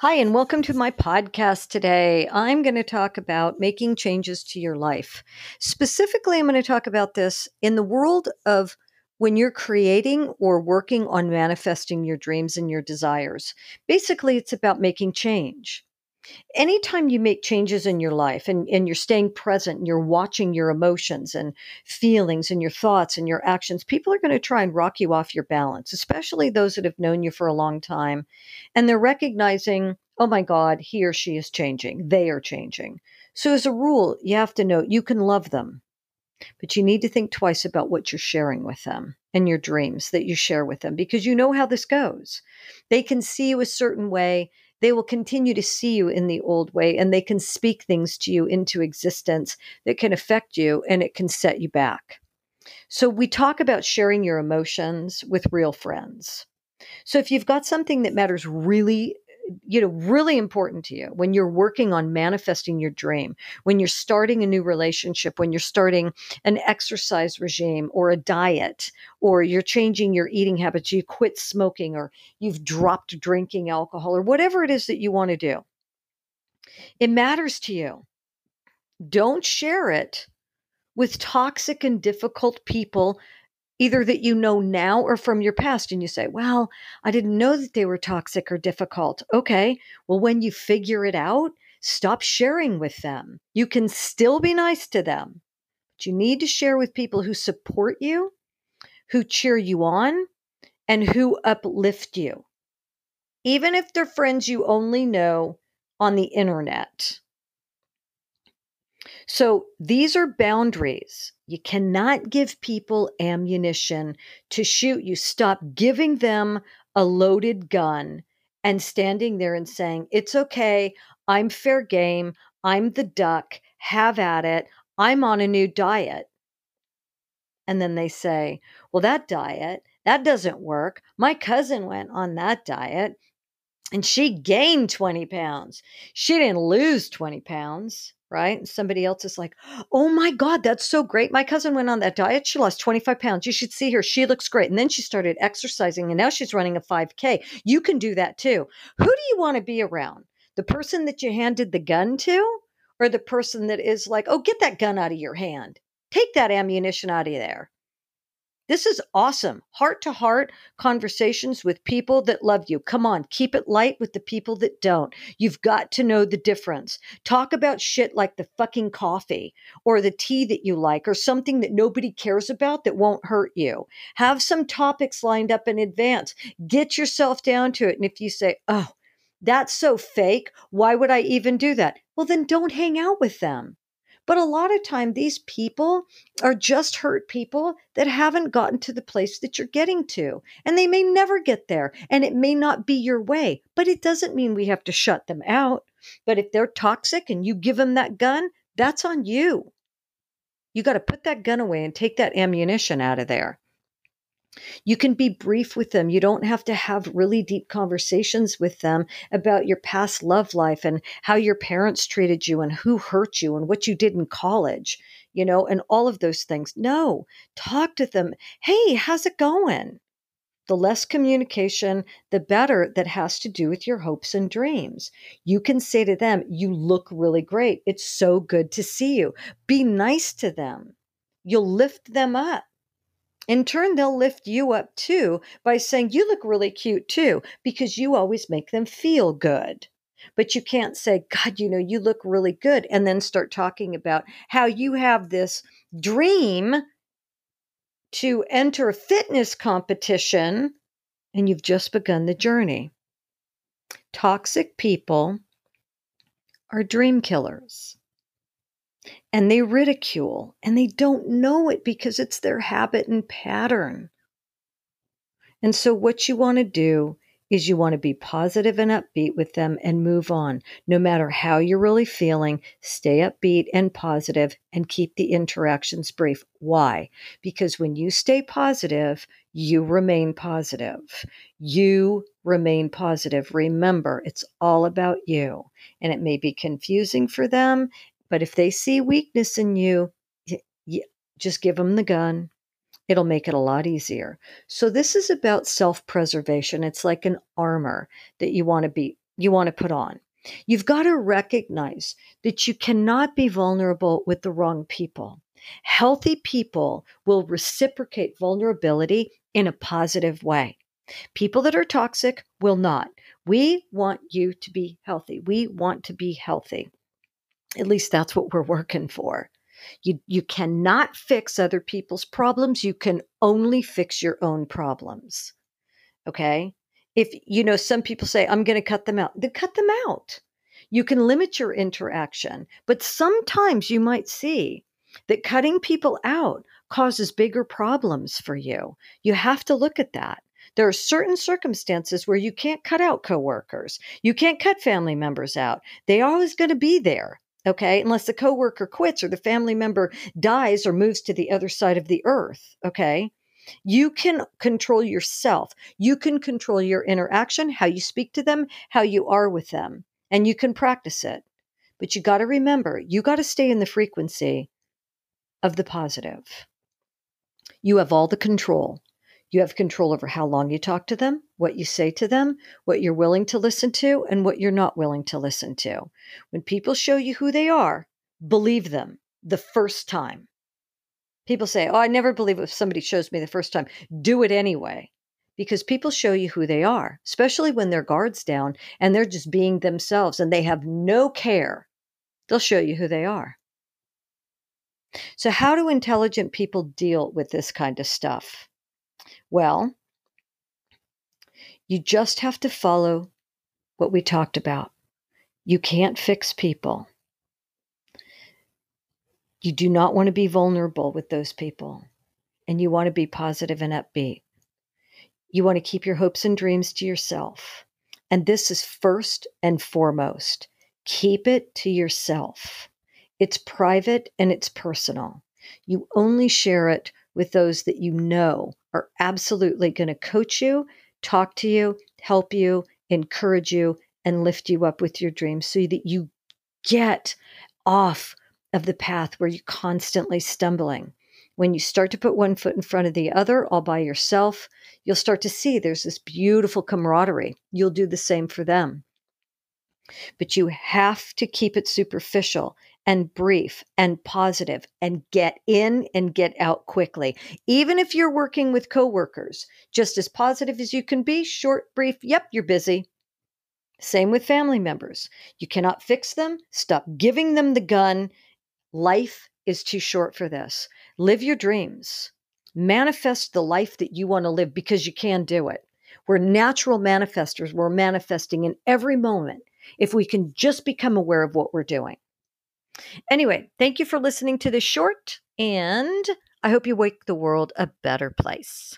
Hi, and welcome to my podcast today. I'm going to talk about making changes to your life. Specifically, I'm going to talk about this in the world of when you're creating or working on manifesting your dreams and your desires. Basically, it's about making change anytime you make changes in your life and, and you're staying present and you're watching your emotions and feelings and your thoughts and your actions, people are going to try and rock you off your balance, especially those that have known you for a long time. And they're recognizing, oh my God, he or she is changing. They are changing. So, as a rule, you have to know you can love them, but you need to think twice about what you're sharing with them and your dreams that you share with them because you know how this goes. They can see you a certain way they will continue to see you in the old way and they can speak things to you into existence that can affect you and it can set you back. So, we talk about sharing your emotions with real friends. So, if you've got something that matters really you know really important to you when you're working on manifesting your dream when you're starting a new relationship when you're starting an exercise regime or a diet or you're changing your eating habits you quit smoking or you've dropped drinking alcohol or whatever it is that you want to do. It matters to you. Don't share it with toxic and difficult people either that you know now or from your past and you say well i didn't know that they were toxic or difficult. Okay well when you figure it out stop sharing with them. You can still be nice to them but you need to share with people who support you who cheer you on and who uplift you even if they're friends you only know on the internet so these are boundaries. You cannot give people ammunition to shoot. You stop giving them a loaded gun and standing there and saying, It's okay. I'm fair game. I'm the duck. Have at it. I'm on a new diet. And then they say, Well, that diet, that doesn't work. My cousin went on that diet and she gained 20 pounds. She didn't lose 20 pounds right? And somebody else is like, oh my God, that's so great. My cousin went on that diet. She lost 25 pounds. You should see her. She looks great. And then she started exercising and now she's running a 5K. You can do that too. Who do you want to be around? The person that you handed the gun to or the person that is like, oh, get that gun out of your hand? Take that ammunition out of there. This is awesome. Heart to heart conversations with people that love you. Come on, keep it light with the people that don't. You've got to know the difference. Talk about shit like the fucking coffee or the tea that you like or something that nobody cares about that won't hurt you. Have some topics lined up in advance. Get yourself down to it. And if you say, oh, that's so fake, why would I even do that? Well, then don't hang out with them. But a lot of time, these people are just hurt people that haven't gotten to the place that you're getting to. And they may never get there. And it may not be your way. But it doesn't mean we have to shut them out. But if they're toxic and you give them that gun, that's on you. You got to put that gun away and take that ammunition out of there. You can be brief with them. You don't have to have really deep conversations with them about your past love life and how your parents treated you and who hurt you and what you did in college, you know, and all of those things. No, talk to them. Hey, how's it going? The less communication, the better that has to do with your hopes and dreams. You can say to them, You look really great. It's so good to see you. Be nice to them. You'll lift them up in turn, they'll lift you up too by saying, You look really cute too, because you always make them feel good. But you can't say, God, you know, you look really good, and then start talking about how you have this dream to enter a fitness competition and you've just begun the journey. Toxic people are dream killers and they ridicule and they don't know it because it's their habit and pattern. And so, what you want to do is you want to be positive and upbeat with them and move on. No matter how you're really feeling, stay upbeat and positive and keep the interactions brief. Why? Because when you stay positive, you remain positive. You remain positive. Remember, it's all about you. And it may be confusing for them but if they see weakness in you, just give them the gun. It'll make it a lot easier. So, this is about self preservation. It's like an armor that you want to be you want to put on. You've got to recognize that you cannot be vulnerable with the wrong people. Healthy people will reciprocate vulnerability in a positive way. People that are toxic will not. We want you to be healthy. We want to be healthy. At least that's what we're working for. You, you cannot fix other people's problems. You can only fix your own problems. Okay. If, you know, some people say, I'm going to cut them out, then cut them out. You can limit your interaction, but sometimes you might see that cutting people out causes bigger problems for you. You have to look at that. There are certain circumstances where you can't cut out coworkers. You can't cut family members out. They are always going to be there. Okay. Unless the coworker quits or the family member dies or moves to the other side of the earth. Okay. You can control yourself. You can control your interaction, how you speak to them, how you are with them, and you can practice it. But you got to remember, you got to stay in the frequency of the positive. You have all the control. You have control over how long you talk to them, what you say to them, what you're willing to listen to, and what you're not willing to listen to. When people show you who they are, believe them the first time. People say, Oh, I never believe if somebody shows me the first time. Do it anyway. Because people show you who they are, especially when their guard's down and they're just being themselves and they have no care. They'll show you who they are. So, how do intelligent people deal with this kind of stuff? Well, you just have to follow what we talked about. You can't fix people. You do not want to be vulnerable with those people, and you want to be positive and upbeat. You want to keep your hopes and dreams to yourself. And this is first and foremost keep it to yourself. It's private and it's personal. You only share it with those that you know are absolutely going to coach you, talk to you, help you, encourage you, and lift you up with your dreams so that you get off of the path where you're constantly stumbling. When you start to put one foot in front of the other all by yourself, you'll start to see there's this beautiful camaraderie. You'll do the same for them. But you have to keep it superficial and brief and positive and get in and get out quickly. Even if you're working with coworkers, just as positive as you can be, short, brief, yep, you're busy. Same with family members. You cannot fix them. Stop giving them the gun. Life is too short for this. Live your dreams. Manifest the life that you want to live because you can do it. We're natural manifestors. We're manifesting in every moment if we can just become aware of what we're doing. Anyway, thank you for listening to this short, and I hope you make the world a better place.